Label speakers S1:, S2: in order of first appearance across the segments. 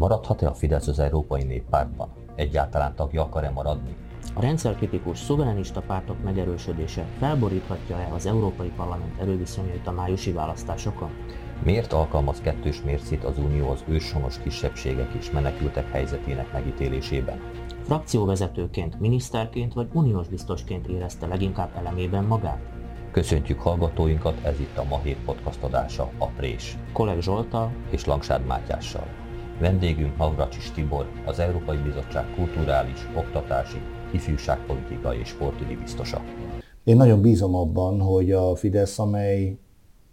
S1: Maradhat-e a Fidesz az Európai Néppártban? Egyáltalán tagja akar-e maradni?
S2: A rendszerkritikus, szuverenista pártok megerősödése felboríthatja-e az Európai Parlament erőviszonyait a májusi választásokon?
S1: Miért alkalmaz kettős mércét az Unió az őshonos kisebbségek és menekültek helyzetének megítélésében?
S2: Frakcióvezetőként, miniszterként vagy uniós biztosként érezte leginkább elemében magát?
S1: Köszöntjük hallgatóinkat, ez itt a Ma Hét podcast adása, a Prés.
S2: Kolleg Zsoltal
S1: és Langsád Mátyással. Vendégünk Navracsis Tibor, az Európai Bizottság kulturális, oktatási, ifjúságpolitikai és sportügyi biztosa.
S3: Én nagyon bízom abban, hogy a Fidesz, amely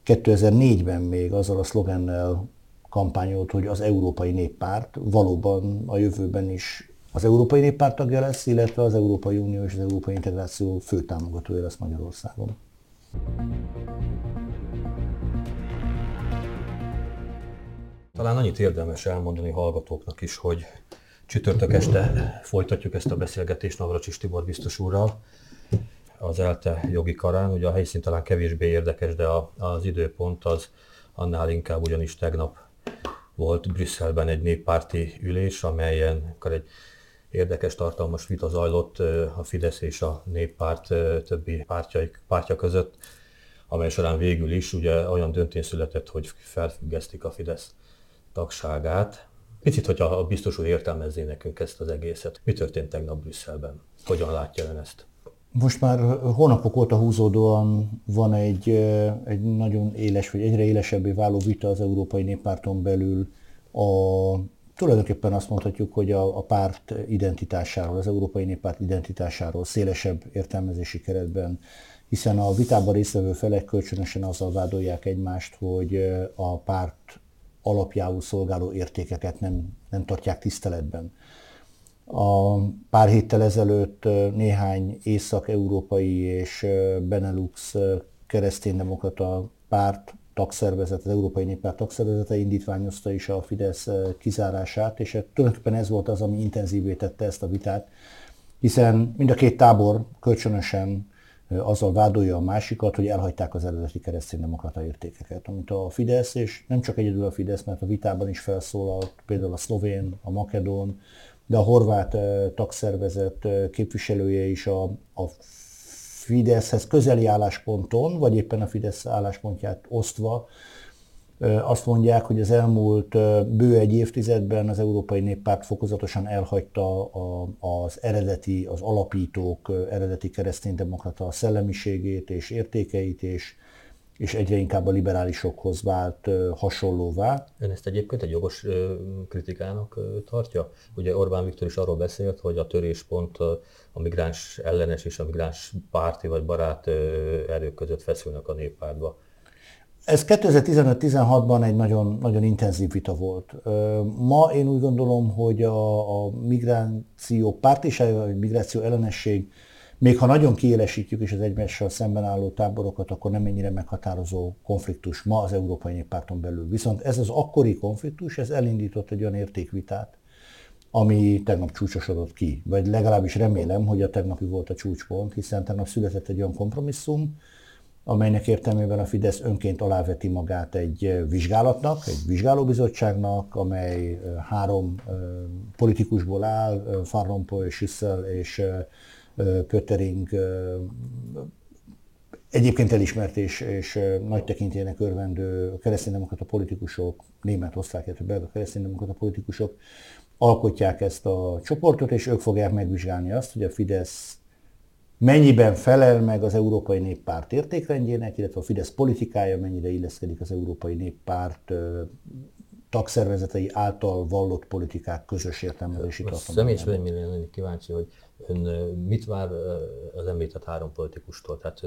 S3: 2004-ben még azzal a szlogennel kampányolt, hogy az Európai Néppárt valóban a jövőben is az Európai Néppárt tagja lesz, illetve az Európai Unió és az Európai Integráció fő támogatója lesz Magyarországon.
S4: Talán annyit érdemes elmondani hallgatóknak is, hogy csütörtök este folytatjuk ezt a beszélgetést Navracsis Tibor biztos úrral az ELTE jogi karán. Ugye a helyszín talán kevésbé érdekes, de a, az időpont az annál inkább ugyanis tegnap volt Brüsszelben egy néppárti ülés, amelyen akkor egy érdekes, tartalmas vita zajlott a Fidesz és a néppárt többi pártjai, pártja között, amely során végül is ugye olyan döntés született, hogy felfüggesztik a Fidesz tagságát. Picit, hogyha a biztos úr értelmezzé nekünk ezt az egészet. Mi történt tegnap Brüsszelben? Hogyan látja ön ezt?
S3: Most már hónapok óta húzódóan van egy, egy nagyon éles, vagy egyre élesebbé váló vita az Európai Néppárton belül a tulajdonképpen azt mondhatjuk, hogy a, a párt identitásáról, az Európai Néppárt identitásáról szélesebb értelmezési keretben, hiszen a vitában résztvevő felek kölcsönösen azzal vádolják egymást, hogy a párt alapjául szolgáló értékeket nem, nem tartják tiszteletben. A pár héttel ezelőtt néhány észak-európai és Benelux kereszténydemokrata párt tagszervezet, az Európai Néppárt tagszervezete indítványozta is a Fidesz kizárását, és tulajdonképpen ez volt az, ami intenzívé tette ezt a vitát, hiszen mind a két tábor kölcsönösen azzal vádolja a másikat, hogy elhagyták az eredeti kereszténydemokrata értékeket, amit a Fidesz, és nem csak egyedül a Fidesz, mert a vitában is felszólalt például a szlovén, a makedón, de a horvát tagszervezet képviselője is a, a Fideszhez közeli állásponton, vagy éppen a Fidesz álláspontját osztva azt mondják, hogy az elmúlt bő egy évtizedben az Európai Néppárt fokozatosan elhagyta az eredeti, az alapítók eredeti kereszténydemokrata szellemiségét és értékeit, és, és egyre inkább a liberálisokhoz vált hasonlóvá.
S4: Ön ezt egyébként egy jogos kritikának tartja? Ugye Orbán Viktor is arról beszélt, hogy a töréspont a migráns ellenes és a migráns párti vagy barát erők között feszülnek a néppártba.
S3: Ez 2015-16-ban egy nagyon, nagyon intenzív vita volt. Ma én úgy gondolom, hogy a, a migráció pártisága, vagy migráció ellenesség, még ha nagyon kiélesítjük is az egymással szemben álló táborokat, akkor nem ennyire meghatározó konfliktus ma az Európai Néppárton belül. Viszont ez az akkori konfliktus, ez elindított egy olyan értékvitát, ami tegnap csúcsosodott ki. Vagy legalábbis remélem, hogy a tegnapi volt a csúcspont, hiszen tegnap született egy olyan kompromisszum, amelynek értelmében a Fidesz önként aláveti magát egy vizsgálatnak, egy vizsgálóbizottságnak, amely három politikusból áll, Van Rompuy, Schüssel és Pöttering egyébként elismert és, és nagy tekintélynek örvendő kereszténydemokrata politikusok, német, osztrák, illetve belga kereszténydemokrata politikusok alkotják ezt a csoportot, és ők fogják megvizsgálni azt, hogy a Fidesz mennyiben felel meg az Európai Néppárt értékrendjének, illetve a Fidesz politikája mennyire illeszkedik az Európai Néppárt tagszervezetei által vallott politikák közös értelmezési
S4: tartalmára. Személyes véleményen kíváncsi, hogy ön mit vár az említett három politikustól? Tehát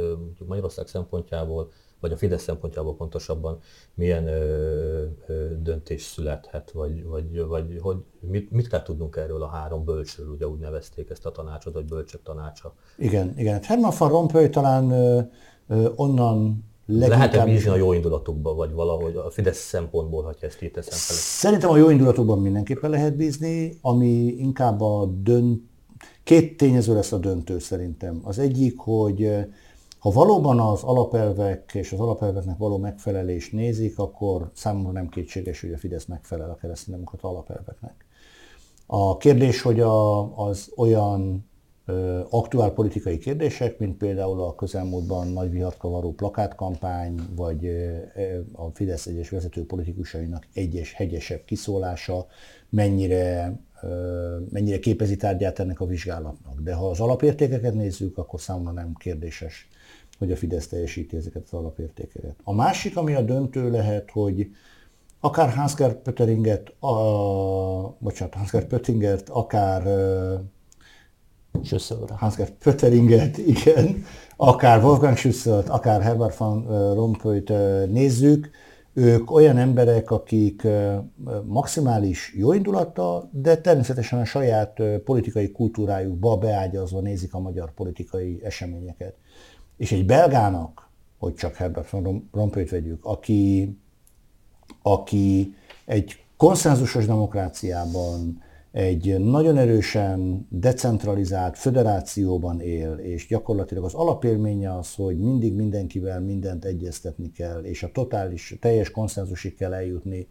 S4: Magyarország szempontjából vagy a Fidesz szempontjából pontosabban milyen ö, ö, döntés születhet, vagy, vagy, vagy hogy mit, mit kell tudnunk erről a három bölcsről, ugye úgy nevezték ezt a tanácsot, vagy bölcsök tanácsa.
S3: Igen, igen. Hát Herman van Rompuy talán ö, ö, onnan
S4: leginkább... Lehet-e bízni a jó indulatukba, vagy valahogy a Fidesz szempontból, ha ezt így teszem fel?
S3: Szerintem a jó indulatukban mindenképpen lehet bízni, ami inkább a dönt... Két tényező lesz a döntő szerintem. Az egyik, hogy Ha valóban az alapelvek és az alapelveknek való megfelelést nézik, akkor számomra nem kétséges, hogy a Fidesz megfelel a kereszténydemokrata alapelveknek. A kérdés, hogy a, az olyan ö, aktuál politikai kérdések, mint például a közelmúltban nagy vihart kavaró plakátkampány, vagy ö, a Fidesz egyes vezető politikusainak egyes hegyesebb kiszólása, mennyire mennyire képezi tárgyát ennek a vizsgálatnak. De ha az alapértékeket nézzük, akkor számomra nem kérdéses, hogy a Fidesz teljesíti ezeket az alapértékeket. A másik, ami a döntő lehet, hogy akár Hans-Gerd Pötteringet, a, bocsánat, Hans-Gerd Pöttingert, akár
S2: Schüsselre.
S3: Hans-Gerd Pötteringet, igen, akár Wolfgang Schüsselt, akár Herbert van Rompuyt nézzük, ők olyan emberek, akik maximális jóindulattal, de természetesen a saját politikai kultúrájukba beágyazva nézik a magyar politikai eseményeket. És egy belgának, hogy csak Herbert van Rompuyt vegyük, aki, aki egy konszenzusos demokráciában, egy nagyon erősen decentralizált föderációban él, és gyakorlatilag az alapélménye az, hogy mindig mindenkivel mindent egyeztetni kell, és a totális, teljes konszenzusig kell eljutni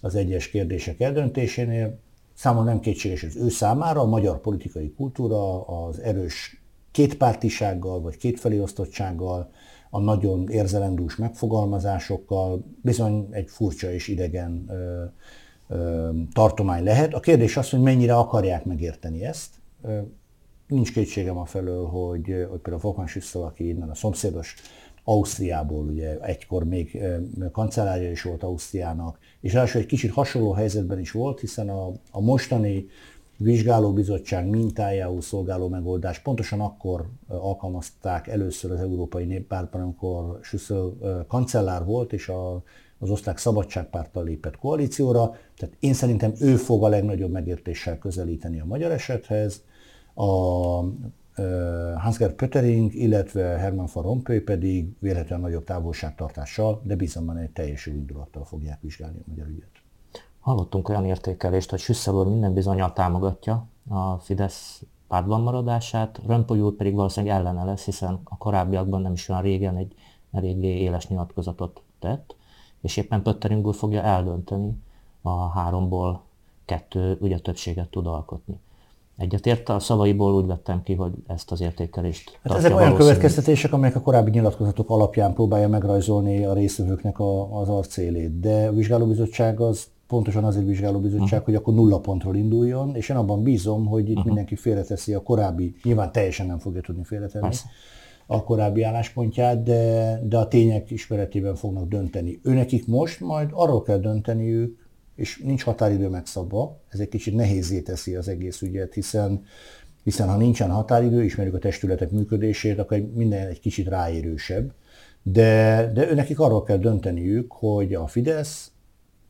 S3: az egyes kérdések eldöntésénél. Számomra nem kétséges, hogy ő számára a magyar politikai kultúra az erős kétpártisággal vagy kétfelé osztottsággal, a nagyon érzelendús megfogalmazásokkal bizony egy furcsa és idegen tartomány lehet. A kérdés az, hogy mennyire akarják megérteni ezt. Nincs kétségem a felől, hogy, hogy például Volkan Schüssel, aki innen a szomszédos Ausztriából, ugye egykor még kancellárja is volt Ausztriának, és ráadásul egy kicsit hasonló helyzetben is volt, hiszen a, a mostani vizsgálóbizottság mintájául szolgáló megoldás. Pontosan akkor alkalmazták először az Európai Néppártban, amikor Schüssel kancellár volt, és a az osztrák szabadságpárttal lépett koalícióra, tehát én szerintem ő fog a legnagyobb megértéssel közelíteni a magyar esethez, a Hans-Gerd Pöttering, illetve Hermann van Rompuy pedig véletlenül nagyobb távolságtartással, de bízom benne egy teljes indulattal fogják vizsgálni a magyar ügyet.
S2: Hallottunk olyan értékelést, hogy Süsszel úr minden bizonyal támogatja a Fidesz pártban maradását, Römpöly úr pedig valószínűleg ellene lesz, hiszen a korábbiakban nem is olyan régen egy eléggé éles nyilatkozatot tett és éppen Pöttering úr fogja eldönteni a háromból kettő ugye többséget tud alkotni. Egyetért a szavaiból úgy vettem ki, hogy ezt az értékelést
S3: hát Ezek olyan következtetések, amelyek a korábbi nyilatkozatok alapján próbálja megrajzolni a résztvevőknek a, az arcélét. De a vizsgálóbizottság az pontosan azért vizsgálóbizottság, uh-huh. hogy akkor nulla pontról induljon, és én abban bízom, hogy itt uh-huh. mindenki félreteszi a korábbi, nyilván teljesen nem fogja tudni félretenni, Persze a korábbi álláspontját, de, de a tények ismeretében fognak dönteni. Őnekik most majd arról kell dönteniük, és nincs határidő megszabva, ez egy kicsit nehézé teszi az egész ügyet, hiszen, hiszen ha nincsen határidő, ismerjük a testületek működését, akkor minden egy kicsit ráérősebb, de, de őnekik arról kell dönteniük, hogy a Fidesz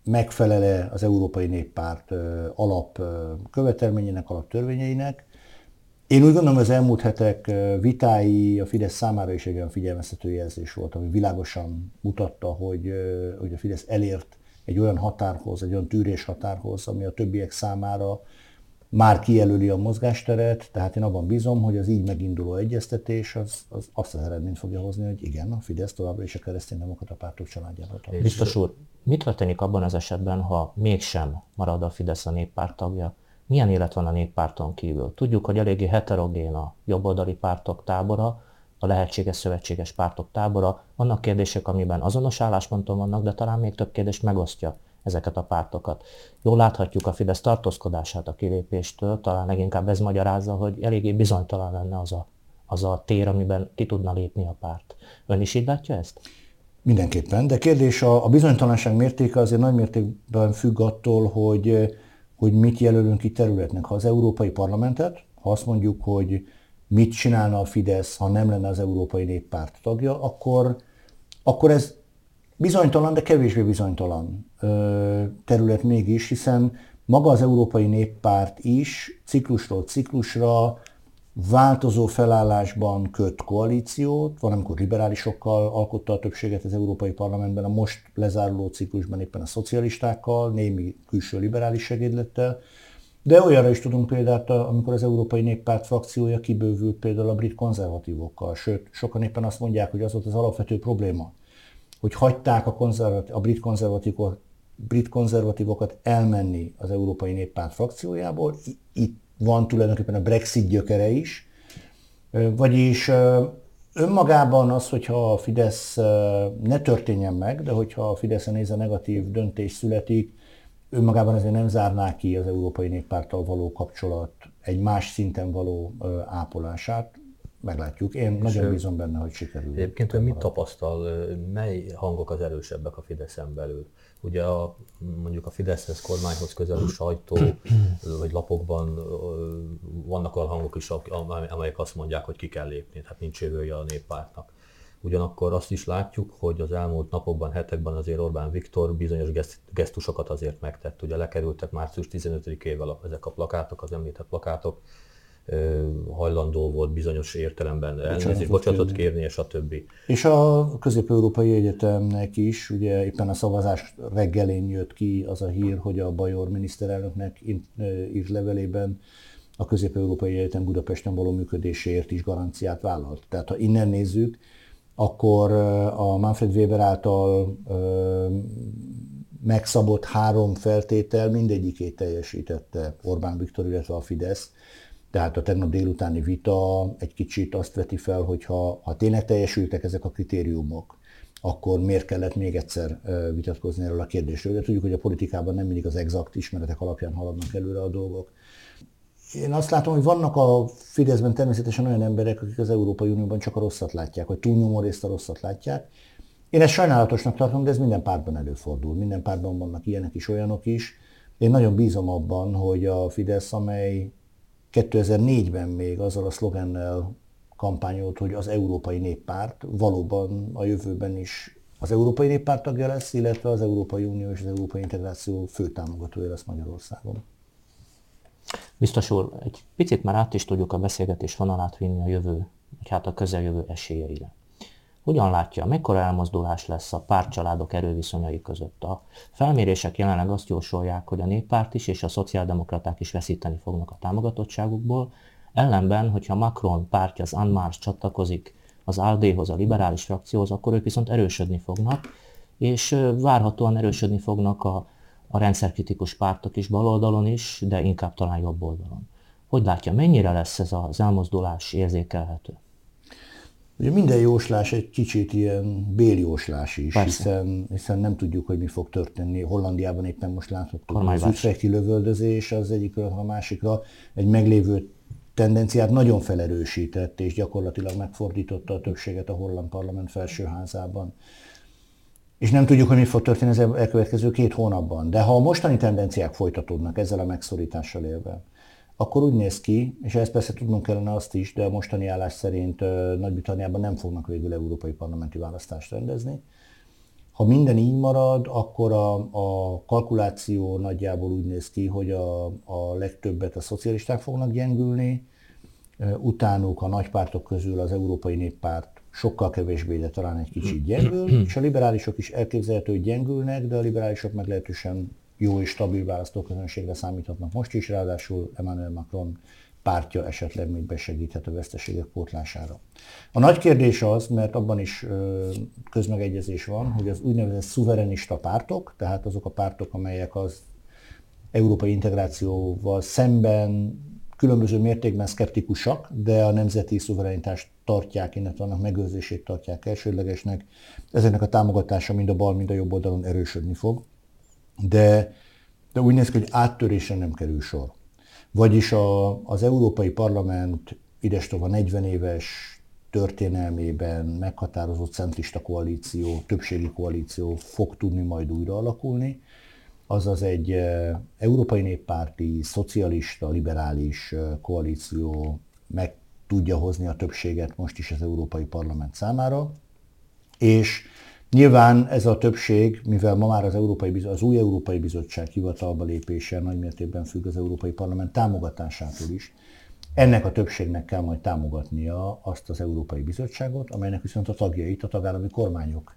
S3: megfelele az Európai Néppárt alap követelményének, alaptörvényeinek, én úgy gondolom, az elmúlt hetek vitái a Fidesz számára is egy olyan figyelmeztető jelzés volt, ami világosan mutatta, hogy, hogy a Fidesz elért egy olyan határhoz, egy olyan tűrés határhoz, ami a többiek számára már kijelöli a mozgásteret, tehát én abban bízom, hogy az így meginduló egyeztetés az, az azt az eredményt fogja hozni, hogy igen, a Fidesz továbbra is a kereszténydemokrata pártok családjában
S2: tartozik. Biztos úr, mit történik abban az esetben, ha mégsem marad a Fidesz a néppárt tagja? milyen élet van a néppárton kívül. Tudjuk, hogy eléggé heterogén a jobboldali pártok tábora, a lehetséges szövetséges pártok tábora. Vannak kérdések, amiben azonos állásponton vannak, de talán még több kérdés megosztja ezeket a pártokat. Jól láthatjuk a Fidesz tartózkodását a kilépéstől, talán leginkább ez magyarázza, hogy eléggé bizonytalan lenne az a, az a tér, amiben ki tudna lépni a párt. Ön is így látja ezt?
S3: Mindenképpen, de kérdés a, a bizonytalanság mértéke azért nagy mértékben függ attól, hogy hogy mit jelölünk ki területnek. Ha az Európai Parlamentet, ha azt mondjuk, hogy mit csinálna a Fidesz, ha nem lenne az Európai Néppárt tagja, akkor, akkor ez bizonytalan, de kevésbé bizonytalan terület mégis, hiszen maga az Európai Néppárt is ciklusról ciklusra változó felállásban köt koalíciót, van, amikor liberálisokkal alkotta a többséget az Európai Parlamentben, a most lezáruló ciklusban éppen a szocialistákkal, némi külső liberális segédlettel, De olyanra is tudunk példát, amikor az Európai Néppárt frakciója kibővült például a brit konzervatívokkal. Sőt, sokan éppen azt mondják, hogy az volt az alapvető probléma, hogy hagyták a, konzervatív, a brit, konzervatívokat, brit konzervatívokat elmenni az Európai Néppárt frakciójából. Itt van tulajdonképpen a Brexit gyökere is. Vagyis önmagában az, hogyha a Fidesz ne történjen meg, de hogyha a Fidesz nézve negatív döntés születik, önmagában ezért nem zárná ki az Európai Néppárttal való kapcsolat egy más szinten való ápolását. Meglátjuk. Én És nagyon bízom benne, hogy sikerül.
S4: Egyébként ön mit tapasztal, mely hangok az erősebbek a Fideszen belül? Ugye a, mondjuk a Fideszhez kormányhoz közelő sajtó, vagy lapokban vannak olyan hangok is, amelyek azt mondják, hogy ki kell lépni, tehát nincs jövője a néppártnak. Ugyanakkor azt is látjuk, hogy az elmúlt napokban, hetekben azért Orbán Viktor bizonyos gesztusokat azért megtett. Ugye lekerültek március 15-ével ezek a plakátok, az említett plakátok, hajlandó volt bizonyos értelemben elnézést, bocsánatot kérni, és a többi.
S3: És a Közép-Európai Egyetemnek is, ugye éppen a szavazás reggelén jött ki az a hír, hogy a Bajor miniszterelnöknek írt levelében a Közép-Európai Egyetem Budapesten való működéséért is garanciát vállalt. Tehát ha innen nézzük, akkor a Manfred Weber által megszabott három feltétel mindegyikét teljesítette Orbán Viktor, illetve a Fidesz. Tehát a tegnap délutáni vita egy kicsit azt veti fel, hogy ha, ha tényleg teljesültek ezek a kritériumok, akkor miért kellett még egyszer vitatkozni erről a kérdésről. De tudjuk, hogy a politikában nem mindig az exakt ismeretek alapján haladnak előre a dolgok. Én azt látom, hogy vannak a Fideszben természetesen olyan emberek, akik az Európai Unióban csak a rosszat látják, vagy túlnyomó részt a rosszat látják. Én ezt sajnálatosnak tartom, de ez minden pártban előfordul. Minden pártban vannak ilyenek is, olyanok is. Én nagyon bízom abban, hogy a Fidesz, amely 2004-ben még azzal a szlogennel kampányolt, hogy az Európai Néppárt valóban a jövőben is az Európai Néppárt tagja lesz, illetve az Európai Unió és az Európai Integráció fő támogatója lesz Magyarországon.
S2: Biztos úr, egy picit már át is tudjuk a beszélgetés vonalát vinni a jövő, vagy hát a közeljövő esélyeire. Hogyan látja, mekkora elmozdulás lesz a pártcsaládok erőviszonyai között? A felmérések jelenleg azt jósolják, hogy a néppárt is és a szociáldemokraták is veszíteni fognak a támogatottságukból, ellenben, hogyha Macron pártja az Anmars csatlakozik az ALDE-hoz, a liberális frakcióhoz, akkor ők viszont erősödni fognak, és várhatóan erősödni fognak a a rendszerkritikus pártok is baloldalon is, de inkább talán jobb oldalon. Hogy látja, mennyire lesz ez az elmozdulás érzékelhető?
S3: Ugye minden jóslás egy kicsit ilyen béljóslás is, hiszen, hiszen nem tudjuk, hogy mi fog történni. Hollandiában éppen most láthattuk, hogy az ütreki lövöldözés az egyikről a másikra egy meglévő tendenciát nagyon felerősített, és gyakorlatilag megfordította a többséget a holland parlament felsőházában és nem tudjuk, hogy mi fog történni az elkövetkező két hónapban. De ha a mostani tendenciák folytatódnak ezzel a megszorítással élve, akkor úgy néz ki, és ezt persze tudnunk kellene azt is, de a mostani állás szerint Nagy-Britanniában nem fognak végül európai parlamenti választást rendezni. Ha minden így marad, akkor a, a kalkuláció nagyjából úgy néz ki, hogy a, a legtöbbet a szocialisták fognak gyengülni, utánuk a nagypártok közül az Európai Néppárt sokkal kevésbé, de talán egy kicsit gyengül, és a liberálisok is elképzelhető, hogy gyengülnek, de a liberálisok meglehetősen jó és stabil választóközönségre számíthatnak most is, ráadásul Emmanuel Macron pártja esetleg még besegíthet a veszteségek pótlására. A nagy kérdés az, mert abban is közmegegyezés van, hogy az úgynevezett szuverenista pártok, tehát azok a pártok, amelyek az európai integrációval szemben különböző mértékben szkeptikusak, de a nemzeti szuverenitást tartják, illetve annak megőrzését tartják elsődlegesnek. Ezeknek a támogatása mind a bal, mind a jobb oldalon erősödni fog. De, de úgy néz ki, hogy áttörésre nem kerül sor. Vagyis a, az Európai Parlament idestova 40 éves történelmében meghatározott centrista koalíció, többségi koalíció fog tudni majd újra alakulni, azaz egy európai néppárti, szocialista, liberális koalíció meg tudja hozni a többséget most is az Európai Parlament számára, és nyilván ez a többség, mivel ma már az, Európai, az új Európai Bizottság hivatalba lépése nagymértékben függ az Európai Parlament támogatásától is, ennek a többségnek kell majd támogatnia azt az Európai Bizottságot, amelynek viszont a tagjait a tagállami kormányok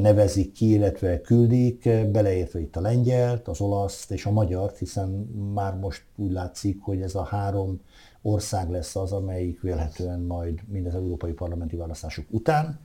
S3: nevezik ki, illetve küldik, beleértve itt a lengyelt, az olaszt és a magyart, hiszen már most úgy látszik, hogy ez a három ország lesz az, amelyik vélhetően majd mind az európai parlamenti választások után,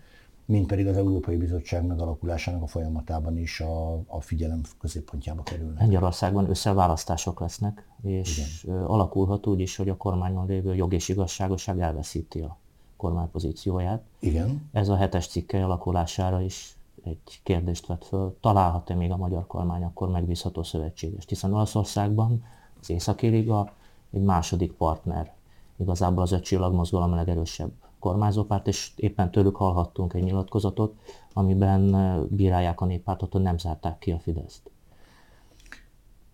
S3: mint pedig az Európai Bizottság megalakulásának a folyamatában is a, a figyelem középpontjába kerülnek.
S2: Lengyelországban összeválasztások lesznek, és Igen. alakulhat úgy is, hogy a kormányon lévő jog és igazságosság elveszíti a kormány pozícióját.
S3: Igen.
S2: Ez a hetes cikke alakulására is egy kérdést vett föl. Találhat-e még a magyar kormány akkor megbízható szövetségest? Hiszen Olaszországban az Északi Liga egy második partner. Igazából az öt csillagmozgalom a legerősebb kormányzópárt, és éppen tőlük hallhattunk egy nyilatkozatot, amiben bírálják a néppártot, hogy nem zárták ki a Fideszt.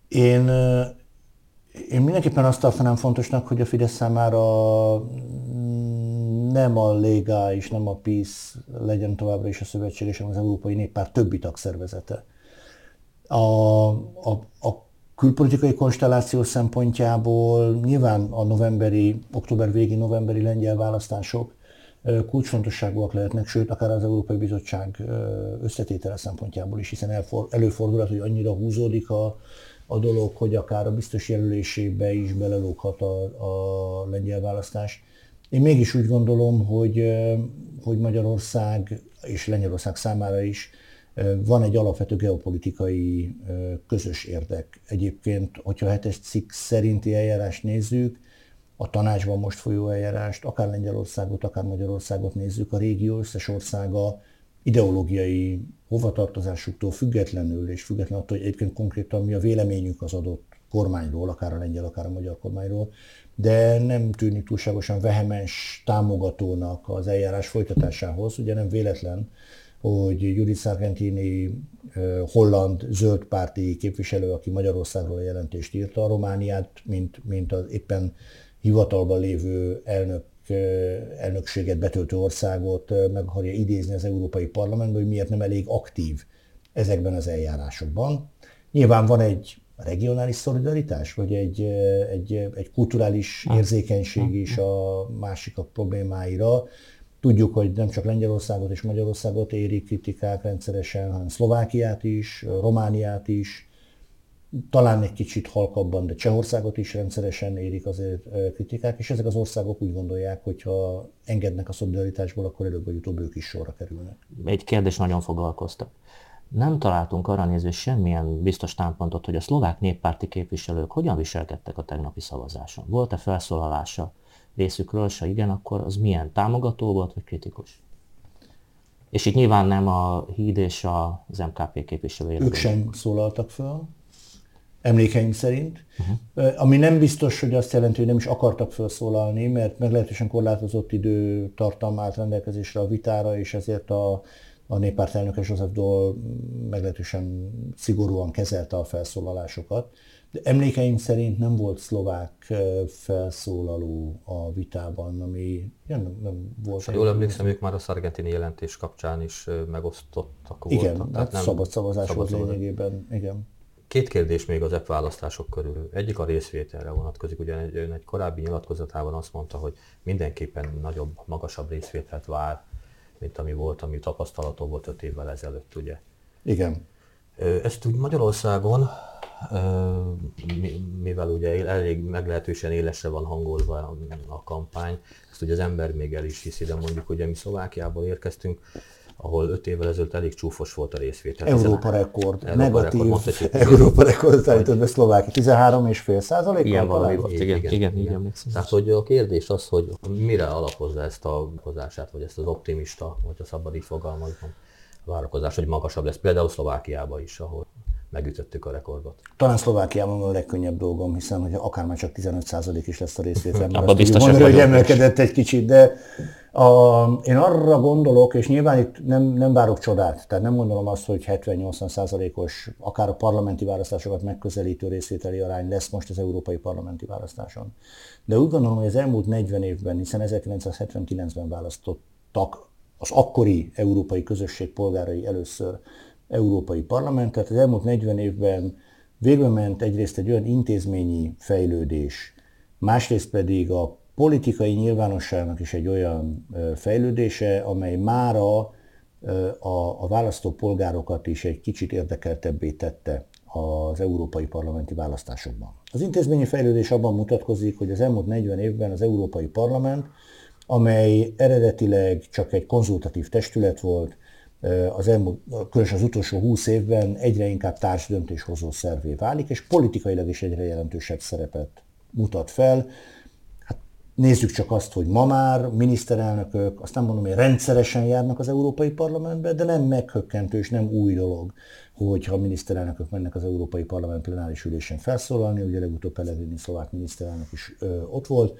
S3: Én, én mindenképpen azt tartanám fontosnak, hogy a Fidesz számára nem a Lega és nem a PISZ legyen továbbra is a szövetséges, hanem az Európai Néppárt többi tagszervezete. A, a, a külpolitikai konstelláció szempontjából nyilván a novemberi, október végi novemberi lengyel választások kulcsfontosságúak lehetnek, sőt, akár az Európai Bizottság összetétele szempontjából is, hiszen előfordulhat, hogy annyira húzódik a, a dolog, hogy akár a biztos jelölésébe is belelóghat a, a lengyel választás. Én mégis úgy gondolom, hogy, hogy Magyarország és Lengyelország számára is van egy alapvető geopolitikai közös érdek. Egyébként, hogyha a hetes cikk szerinti eljárást nézzük, a tanácsban most folyó eljárást, akár Lengyelországot, akár Magyarországot nézzük, a régió összes országa ideológiai hovatartozásuktól függetlenül, és függetlenül attól, hogy egyébként konkrétan mi a véleményük az adott kormányról, akár a lengyel, akár a magyar kormányról, de nem tűnik túlságosan vehemens támogatónak az eljárás folytatásához. Ugye nem véletlen, hogy Judith Sargentini holland zöld párti képviselő, aki Magyarországról jelentést írta, a Romániát, mint, mint az éppen hivatalban lévő elnök elnökséget betöltő országot meg akarja idézni az Európai Parlamentben, hogy miért nem elég aktív ezekben az eljárásokban. Nyilván van egy regionális szolidaritás, vagy egy, egy, egy kulturális érzékenység is a másikak problémáira. Tudjuk, hogy nem csak Lengyelországot és Magyarországot érik kritikák rendszeresen, hanem Szlovákiát is, Romániát is, talán egy kicsit halkabban, de Csehországot is rendszeresen érik azért kritikák, és ezek az országok úgy gondolják, hogy ha engednek a szolidaritásból, akkor előbb vagy utóbb ők is sorra kerülnek.
S2: Egy kérdés nagyon foglalkoztak. Nem találtunk arra nézve semmilyen biztos támpontot, hogy a szlovák néppárti képviselők hogyan viselkedtek a tegnapi szavazáson. Volt-e felszólalása részükről, se igen, akkor az milyen támogató volt, vagy kritikus? És itt nyilván nem a híd és az MKP képviselői.
S3: Ők sem szólaltak fel emlékeim szerint, uh-huh. ami nem biztos, hogy azt jelenti, hogy nem is akartak felszólalni, mert meglehetősen korlátozott idő tartam állt rendelkezésre a vitára, és ezért a, a néppárt elnöke Joseph Dole meglehetősen szigorúan kezelte a felszólalásokat. De emlékeim szerint nem volt szlovák felszólaló a vitában, ami ja, nem, nem volt.
S4: Ha jól emlékszem, ők már a szargentini jelentés kapcsán is megosztottak
S3: Igen, voltak. Hát nem szabad szavazás volt lényegében. Igen.
S4: Két kérdés még az EP választások körül. Egyik a részvételre vonatkozik, ugye egy, egy korábbi nyilatkozatában azt mondta, hogy mindenképpen nagyobb, magasabb részvételt vár, mint ami volt, ami tapasztalató volt öt évvel ezelőtt, ugye?
S3: Igen.
S4: Ezt úgy Magyarországon, mivel ugye elég meglehetősen élesre van hangolva a kampány, ezt ugye az ember még el is hiszi, de mondjuk ugye mi Szlovákiából érkeztünk, ahol öt évvel ezelőtt elég csúfos volt a részvétel.
S3: Európa rekord, Európa negatív rekord, Európa rekord állított be Szlovákia, 13,5 százalék?
S2: Igen, valami volt, igen, igen, igen,
S4: igen, igen. Tehát, hogy a kérdés az, hogy mire alapozza ezt a hozását, vagy ezt az optimista, vagy a szabad így fogalmazom, várakozás, hogy magasabb lesz, például Szlovákiában is, ahol megütöttük a rekordot.
S3: Talán Szlovákiában a legkönnyebb dolgom, hiszen hogy akár már csak 15% is lesz a részvétel, mert biztos mondani, hogy emelkedett egy kicsit, de a, én arra gondolok, és nyilván itt nem, nem várok csodát, tehát nem gondolom azt, hogy 70-80%-os, akár a parlamenti választásokat megközelítő részvételi arány lesz most az európai parlamenti választáson. De úgy gondolom, hogy az elmúlt 40 évben, hiszen 1979-ben választottak az akkori európai közösség polgárai először európai parlamentet, az elmúlt 40 évben végbe ment egyrészt egy olyan intézményi fejlődés, másrészt pedig a politikai nyilvánosságnak is egy olyan fejlődése, amely mára a, a választópolgárokat is egy kicsit érdekeltebbé tette az európai parlamenti választásokban. Az intézményi fejlődés abban mutatkozik, hogy az elmúlt 40 évben az Európai Parlament, amely eredetileg csak egy konzultatív testület volt, az elmúlt, különösen az utolsó 20 évben egyre inkább társdöntéshozó szervé válik, és politikailag is egyre jelentősebb szerepet mutat fel. Hát nézzük csak azt, hogy ma már miniszterelnökök, azt nem mondom, hogy rendszeresen járnak az Európai Parlamentbe, de nem meghökkentő és nem új dolog, hogyha a miniszterelnökök mennek az Európai Parlament plenáris ülésen felszólalni, ugye legutóbb Pellegrini szlovák miniszterelnök is ö, ott volt,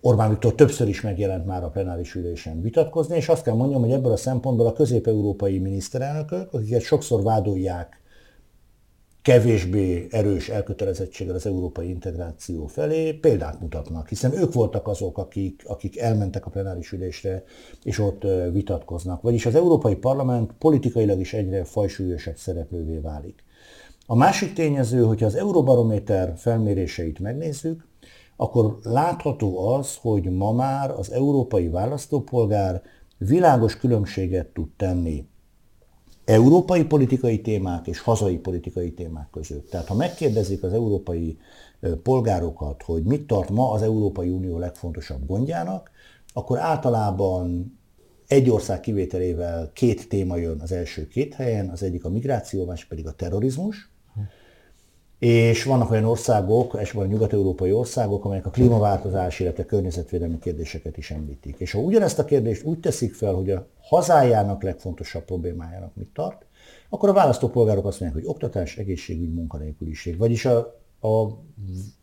S3: Orbán Viktor többször is megjelent már a plenáris ülésen vitatkozni, és azt kell mondjam, hogy ebből a szempontból a közép-európai miniszterelnökök, akiket sokszor vádolják kevésbé erős elkötelezettséggel az európai integráció felé, példát mutatnak, hiszen ők voltak azok, akik, akik elmentek a plenáris ülésre, és ott vitatkoznak. Vagyis az Európai Parlament politikailag is egyre fajsúlyosabb szereplővé válik. A másik tényező, hogyha az Euróbarométer felméréseit megnézzük, akkor látható az, hogy ma már az európai választópolgár világos különbséget tud tenni európai politikai témák és hazai politikai témák között. Tehát ha megkérdezik az európai polgárokat, hogy mit tart ma az Európai Unió legfontosabb gondjának, akkor általában egy ország kivételével két téma jön az első két helyen, az egyik a migráció, más pedig a terrorizmus, és vannak olyan országok, elsősorban nyugat-európai országok, amelyek a klímaváltozás, illetve környezetvédelmi kérdéseket is említik. És ha ugyanezt a kérdést úgy teszik fel, hogy a hazájának legfontosabb problémájának mit tart, akkor a választópolgárok azt mondják, hogy oktatás, egészségügy, munkanélküliség. Vagyis a, a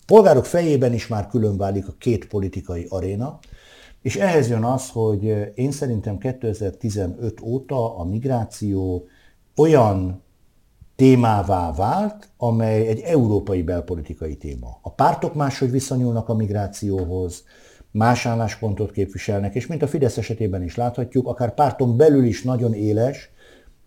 S3: polgárok fejében is már külön válik a két politikai aréna, és ehhez jön az, hogy én szerintem 2015 óta a migráció olyan témává vált, amely egy európai belpolitikai téma. A pártok máshogy viszonyulnak a migrációhoz, más álláspontot képviselnek, és mint a Fidesz esetében is láthatjuk, akár párton belül is nagyon éles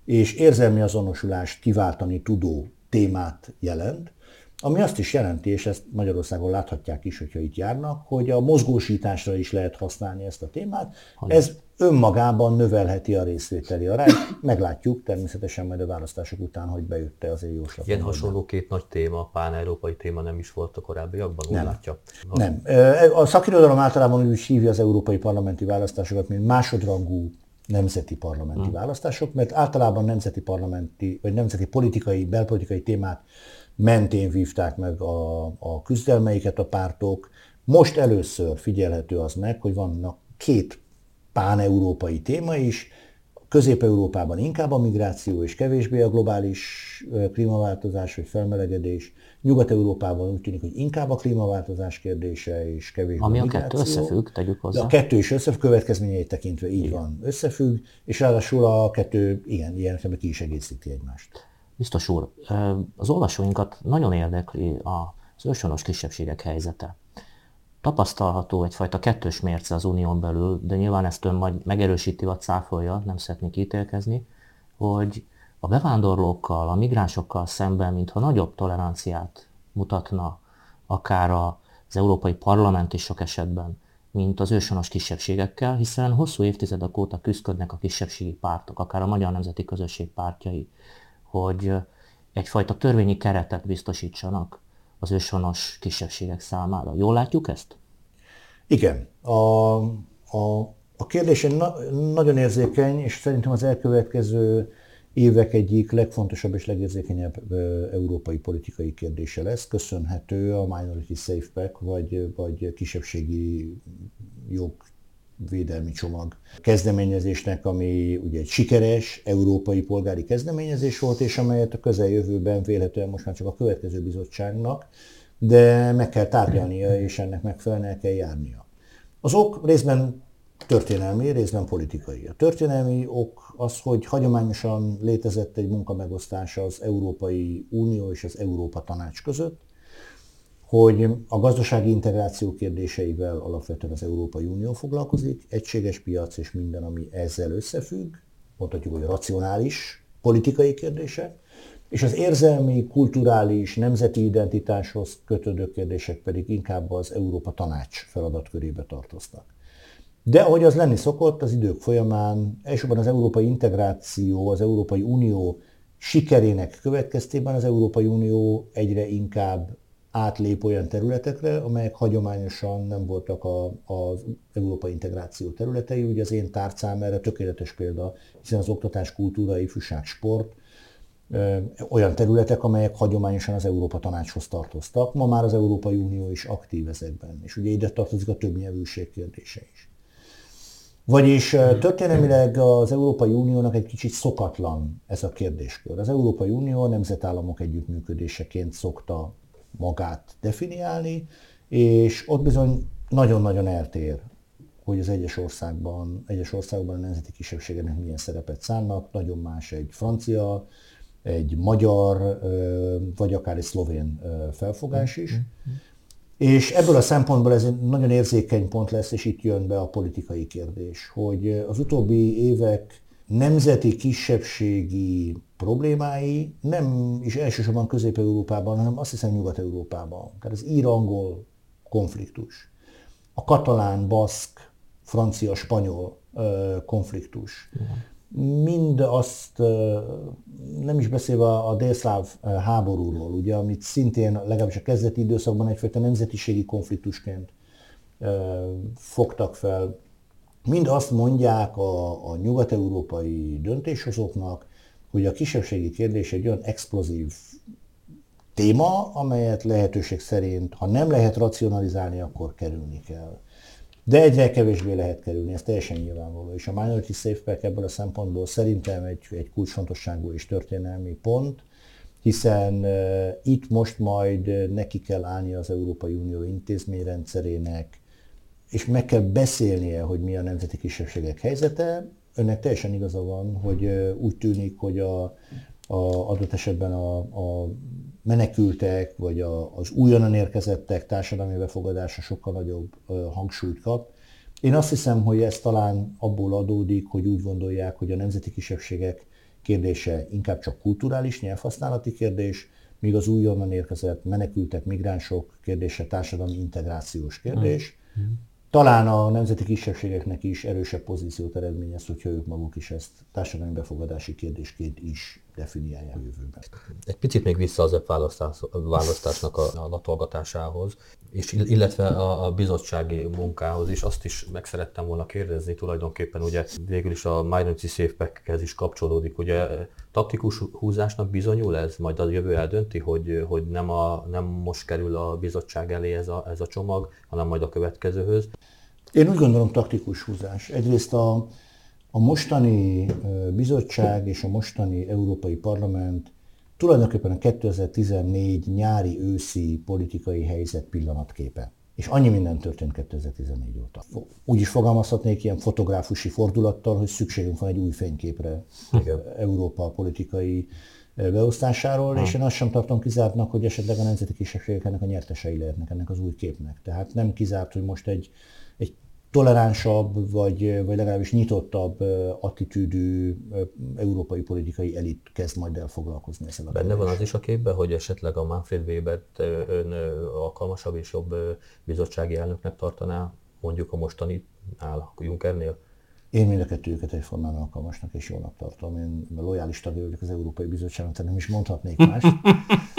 S3: és érzelmi azonosulást kiváltani tudó témát jelent, ami azt is jelenti, és ezt Magyarországon láthatják is, hogyha itt járnak, hogy a mozgósításra is lehet használni ezt a témát. Ez önmagában növelheti a részvételi arányt. Meglátjuk természetesen majd a választások után, hogy bejött-e az jóslat.
S4: Ilyen hasonló két nagy téma, pán-európai téma nem is volt a korábbiakban,
S3: nem.
S4: látja?
S3: Nem. A szakirodalom általában úgy hívja az európai parlamenti választásokat, mint másodrangú nemzeti parlamenti hmm. választások, mert általában nemzeti parlamenti, vagy nemzeti politikai, belpolitikai témák mentén vívták meg a, a küzdelmeiket a pártok. Most először figyelhető az meg, hogy vannak két pán-európai téma is, Közép-Európában inkább a migráció és kevésbé a globális klímaváltozás vagy felmelegedés. Nyugat-Európában úgy tűnik, hogy inkább a klímaváltozás kérdése és kevésbé
S2: Ami
S3: a
S2: migráció. a kettő összefügg, tegyük hozzá.
S3: De a kettő is összefügg, következményeit tekintve így igen. van, összefügg, és ráadásul a kettő, igen, ilyen ki is egészíti egymást.
S2: Biztos úr, az olvasóinkat nagyon érdekli az őshonos kisebbségek helyzete. Tapasztalható egyfajta kettős mérce az unión belül, de nyilván ezt ön majd megerősíti vagy cáfolja, nem szeretnék ítélkezni, hogy a bevándorlókkal, a migránsokkal szemben, mintha nagyobb toleranciát mutatna akár az Európai Parlament is sok esetben, mint az őshonos kisebbségekkel, hiszen hosszú évtizedek óta küzdködnek a kisebbségi pártok, akár a Magyar Nemzeti Közösség pártjai, hogy egyfajta törvényi keretet biztosítsanak az őshonos kisebbségek számára. Jól látjuk ezt?
S3: Igen. A, a, a kérdés na, nagyon érzékeny, és szerintem az elkövetkező évek egyik legfontosabb és legérzékenyebb európai politikai kérdése lesz. Köszönhető a Minority Safe Pack, vagy, vagy kisebbségi jog védelmi csomag kezdeményezésnek, ami ugye egy sikeres európai polgári kezdeményezés volt, és amelyet a közeljövőben vélhetően most már csak a következő bizottságnak, de meg kell tárgyalnia, és ennek megfelelően el kell járnia. Az ok részben történelmi, részben politikai. A történelmi ok az, hogy hagyományosan létezett egy munkamegosztás az Európai Unió és az Európa Tanács között, hogy a gazdasági integráció kérdéseivel alapvetően az Európai Unió foglalkozik, egységes piac és minden, ami ezzel összefügg, mondhatjuk, hogy racionális politikai kérdések, és az érzelmi, kulturális, nemzeti identitáshoz kötődő kérdések pedig inkább az Európa Tanács feladatkörébe tartoznak. De ahogy az lenni szokott, az idők folyamán, elsősorban az európai integráció, az Európai Unió sikerének következtében az Európai Unió egyre inkább átlép olyan területekre, amelyek hagyományosan nem voltak a, az európai integráció területei. Ugye az én tárcám erre tökéletes példa, hiszen az oktatás, kultúra, ifjúság, sport olyan területek, amelyek hagyományosan az Európa Tanácshoz tartoztak. Ma már az Európai Unió is aktív ezekben, és ugye ide tartozik a többnyelvűség kérdése is. Vagyis történelmileg az Európai Uniónak egy kicsit szokatlan ez a kérdéskör. Az Európai Unió a nemzetállamok együttműködéseként szokta magát definiálni, és ott bizony nagyon-nagyon eltér, hogy az egyes országban, egyes országban a nemzeti kisebbségeknek milyen szerepet szánnak. Nagyon más egy francia, egy magyar, vagy akár egy szlovén felfogás is. És ebből a szempontból ez egy nagyon érzékeny pont lesz, és itt jön be a politikai kérdés, hogy az utóbbi évek nemzeti kisebbségi problémái nem is elsősorban Közép-Európában, hanem azt hiszem Nyugat-Európában. Tehát az ír-angol konfliktus, a katalán, baszk, francia, spanyol konfliktus, mind azt, nem is beszélve a délszláv háborúról, ugye, amit szintén legalábbis a kezdeti időszakban egyfajta nemzetiségi konfliktusként fogtak fel, mind azt mondják a, a nyugat-európai döntéshozóknak, hogy a kisebbségi kérdés egy olyan explozív téma, amelyet lehetőség szerint, ha nem lehet racionalizálni, akkor kerülni kell. De egyre kevésbé lehet kerülni, ez teljesen nyilvánvaló. És a Minority Safe Pack ebből a szempontból szerintem egy, egy kulcsfontosságú és történelmi pont, hiszen uh, itt most majd neki kell állni az Európai Unió intézményrendszerének, és meg kell beszélnie, hogy mi a nemzeti kisebbségek helyzete. Önnek teljesen igaza van, hogy úgy tűnik, hogy a, a adott esetben a, a menekültek, vagy a, az újonnan érkezettek társadalmi befogadása sokkal nagyobb hangsúlyt kap. Én azt hiszem, hogy ez talán abból adódik, hogy úgy gondolják, hogy a nemzeti kisebbségek kérdése inkább csak kulturális, nyelvhasználati kérdés, míg az újonnan érkezett menekültek, migránsok kérdése társadalmi integrációs kérdés. Mm. Talán a nemzeti kisebbségeknek is erősebb pozíciót eredményez, hogyha ők maguk is ezt társadalmi befogadási kérdésként is definiálják a jövőben.
S4: Egy picit még vissza az választás, választásnak a, a latolgatásához, és illetve a, a bizottsági munkához is, azt is meg szerettem volna kérdezni, tulajdonképpen ugye végül is a Minority Safe Pack-hez is kapcsolódik, ugye taktikus húzásnak bizonyul ez, majd a jövő eldönti, hogy, hogy nem, a, nem most kerül a bizottság elé ez a, ez a csomag, hanem majd a következőhöz.
S3: Én úgy gondolom taktikus húzás. Egyrészt a, a mostani bizottság és a mostani Európai Parlament tulajdonképpen a 2014 nyári-őszi politikai helyzet pillanatképe. És annyi minden történt 2014 óta. Úgy is fogalmazhatnék ilyen fotográfusi fordulattal, hogy szükségünk van egy új fényképre Igen. Európa politikai beosztásáról, ha. és én azt sem tartom kizártnak, hogy esetleg a nemzeti kisebbségek ennek a nyertesei lehetnek ennek az új képnek. Tehát nem kizárt, hogy most egy toleránsabb, vagy, vagy legalábbis nyitottabb attitűdű európai politikai elit kezd majd el foglalkozni ezzel
S4: a Benne van az is a képben, hogy esetleg a Manfred Webert ön alkalmasabb és jobb bizottsági elnöknek tartaná, mondjuk a mostani áll a Junckernél?
S3: Én mind a kettőjüket egyformán alkalmasnak és jónak tartom. Én lojális tagja vagyok az Európai Bizottságnak, tehát nem is mondhatnék más.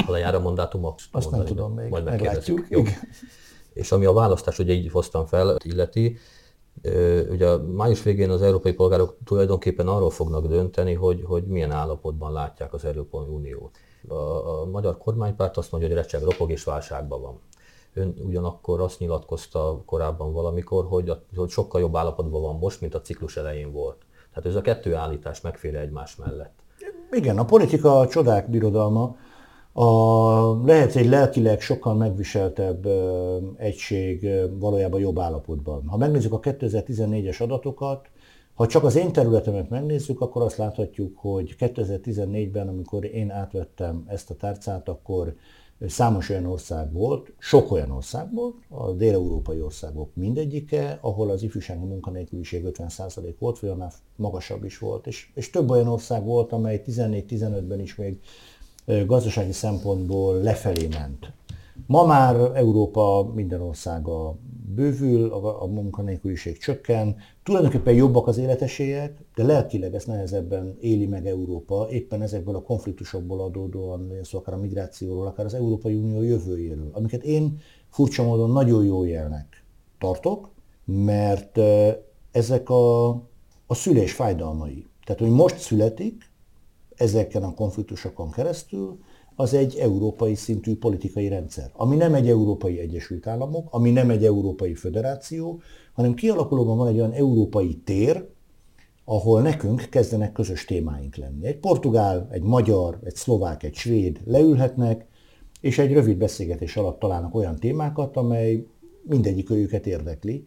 S4: Ha lejár a mandátuma?
S3: Azt nem tudom még, majd meglátjuk.
S4: Jó. És ami a választás, ugye így hoztam fel, illeti, ugye május végén az európai polgárok tulajdonképpen arról fognak dönteni, hogy, hogy milyen állapotban látják az Európai Uniót. A, a magyar kormánypárt azt mondja, hogy recseg, ropog és válságban van. Ön ugyanakkor azt nyilatkozta korábban valamikor, hogy, a, hogy sokkal jobb állapotban van most, mint a ciklus elején volt. Tehát ez a kettő állítás megfér egymás mellett.
S3: Igen, a politika a csodák birodalma. A, lehet egy lelkileg sokkal megviseltebb ö, egység ö, valójában jobb állapotban. Ha megnézzük a 2014-es adatokat, ha csak az én területemet megnézzük, akkor azt láthatjuk, hogy 2014-ben, amikor én átvettem ezt a tárcát, akkor számos olyan ország volt, sok olyan ország volt, a dél-európai országok mindegyike, ahol az ifjúsági munkanélküliség 50% volt, vagy annál magasabb is volt, és, és több olyan ország volt, amely 14-15-ben is még gazdasági szempontból lefelé ment. Ma már Európa minden országa bővül, a, munkanélküliség csökken, tulajdonképpen jobbak az életesélyek, de lelkileg ezt nehezebben éli meg Európa, éppen ezekből a konfliktusokból adódóan, szó akár a migrációról, akár az Európai Unió jövőjéről, amiket én furcsa módon nagyon jó jelnek tartok, mert ezek a, a szülés fájdalmai. Tehát, hogy most születik, ezeken a konfliktusokon keresztül, az egy európai szintű politikai rendszer, ami nem egy Európai Egyesült Államok, ami nem egy Európai Föderáció, hanem kialakulóban van egy olyan európai tér, ahol nekünk kezdenek közös témáink lenni. Egy portugál, egy magyar, egy szlovák, egy svéd leülhetnek, és egy rövid beszélgetés alatt találnak olyan témákat, amely mindegyik őket érdekli,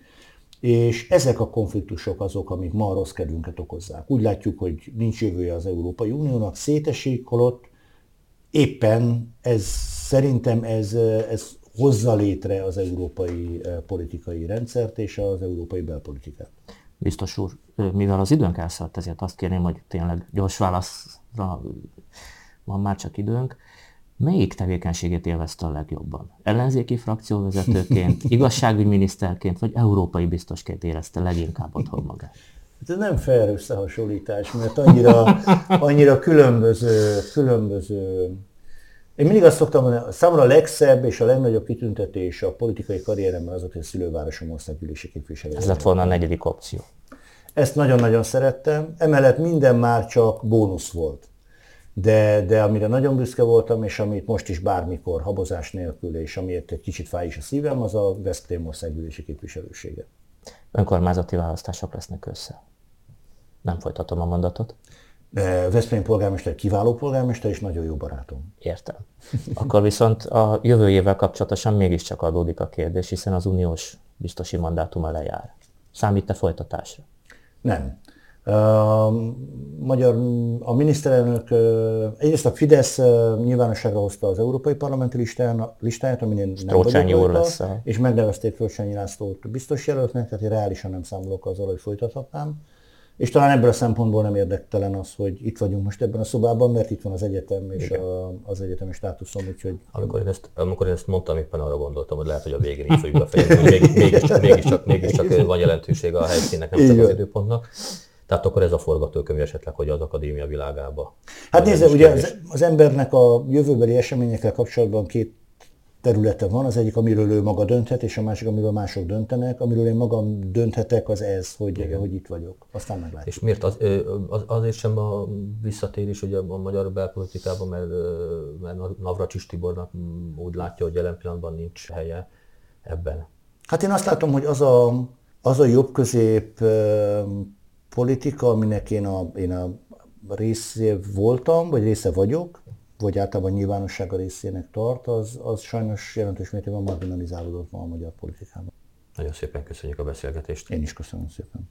S3: és ezek a konfliktusok azok, amik ma a rossz kedvünket okozzák. Úgy látjuk, hogy nincs jövője az Európai Uniónak, szétesik, holott éppen ez szerintem ez, ez hozza létre az európai eh, politikai rendszert és az európai belpolitikát.
S2: Biztos úr, mivel az időnk elszállt, ezért azt kérném, hogy tényleg gyors válaszra van már csak időnk. Melyik tevékenységét élvezte a legjobban? Ellenzéki frakcióvezetőként, igazságügyminiszterként, vagy európai biztosként érezte leginkább otthon magát?
S3: Hát ez nem fair összehasonlítás, mert annyira, annyira különböző, különböző én mindig azt szoktam mondani, számomra a legszebb és a legnagyobb kitüntetés a politikai karrieremben az, hogy a szülővárosom országgyűlési képviselő.
S2: Ez lett volna a negyedik opció.
S3: Ezt nagyon-nagyon szerettem. Emellett minden már csak bónusz volt. De, de amire nagyon büszke voltam, és amit most is bármikor habozás nélkül, és amiért egy kicsit fáj is a szívem, az a Veszprém országgyűlési képviselősége.
S2: Önkormányzati választások lesznek össze. Nem folytatom a mondatot.
S3: Veszprém polgármester kiváló polgármester, és nagyon jó barátom.
S2: Értem. Akkor viszont a jövő évvel kapcsolatosan mégiscsak adódik a kérdés, hiszen az uniós biztosi mandátuma lejár. Számít-e folytatásra?
S3: Nem. A magyar, a miniszterelnök egyrészt a Fidesz nyilvánosságra hozta az Európai Parlamenti listáját, amin én
S2: nem vagyok lesz
S3: és megnevezték Trócsányi Lászlót biztos jelöltnek, tehát én reálisan nem számolok azzal, hogy folytathatnám. És talán ebből a szempontból nem érdektelen az, hogy itt vagyunk most ebben a szobában, mert itt van az egyetem és a, az egyetemi státuszom, úgyhogy...
S4: Amikor én, ezt, amikor én ezt mondtam, éppen arra gondoltam, hogy lehet, hogy a végén így fogjuk befejezni, még, mégiscsak, mégiscsak, mégiscsak van jelentősége a helyszínnek, nem csak az időpontnak. Tehát akkor ez a forgatókönyv esetleg, hogy az akadémia világába.
S3: Hát nézd, ugye az, az embernek a jövőbeli eseményekkel kapcsolatban két területe van, az egyik, amiről ő maga dönthet, és a másik, amiről mások döntenek. Amiről én magam dönthetek, az ez, hogy, hogy itt vagyok. Aztán meglátjuk.
S4: És miért az, az, azért sem a visszatérés ugye a magyar belpolitikában, mert, mert Navracsis Tibornak úgy látja, hogy jelen pillanatban nincs helye ebben?
S3: Hát én azt látom, hogy az a, az a jobb-közép politika, aminek én a, én a része voltam, vagy része vagyok, vagy általában nyilvánossága részének tart, az, az sajnos jelentős mértékben marginalizálódott ma a magyar politikában.
S4: Nagyon szépen köszönjük a beszélgetést.
S3: Én is köszönöm szépen.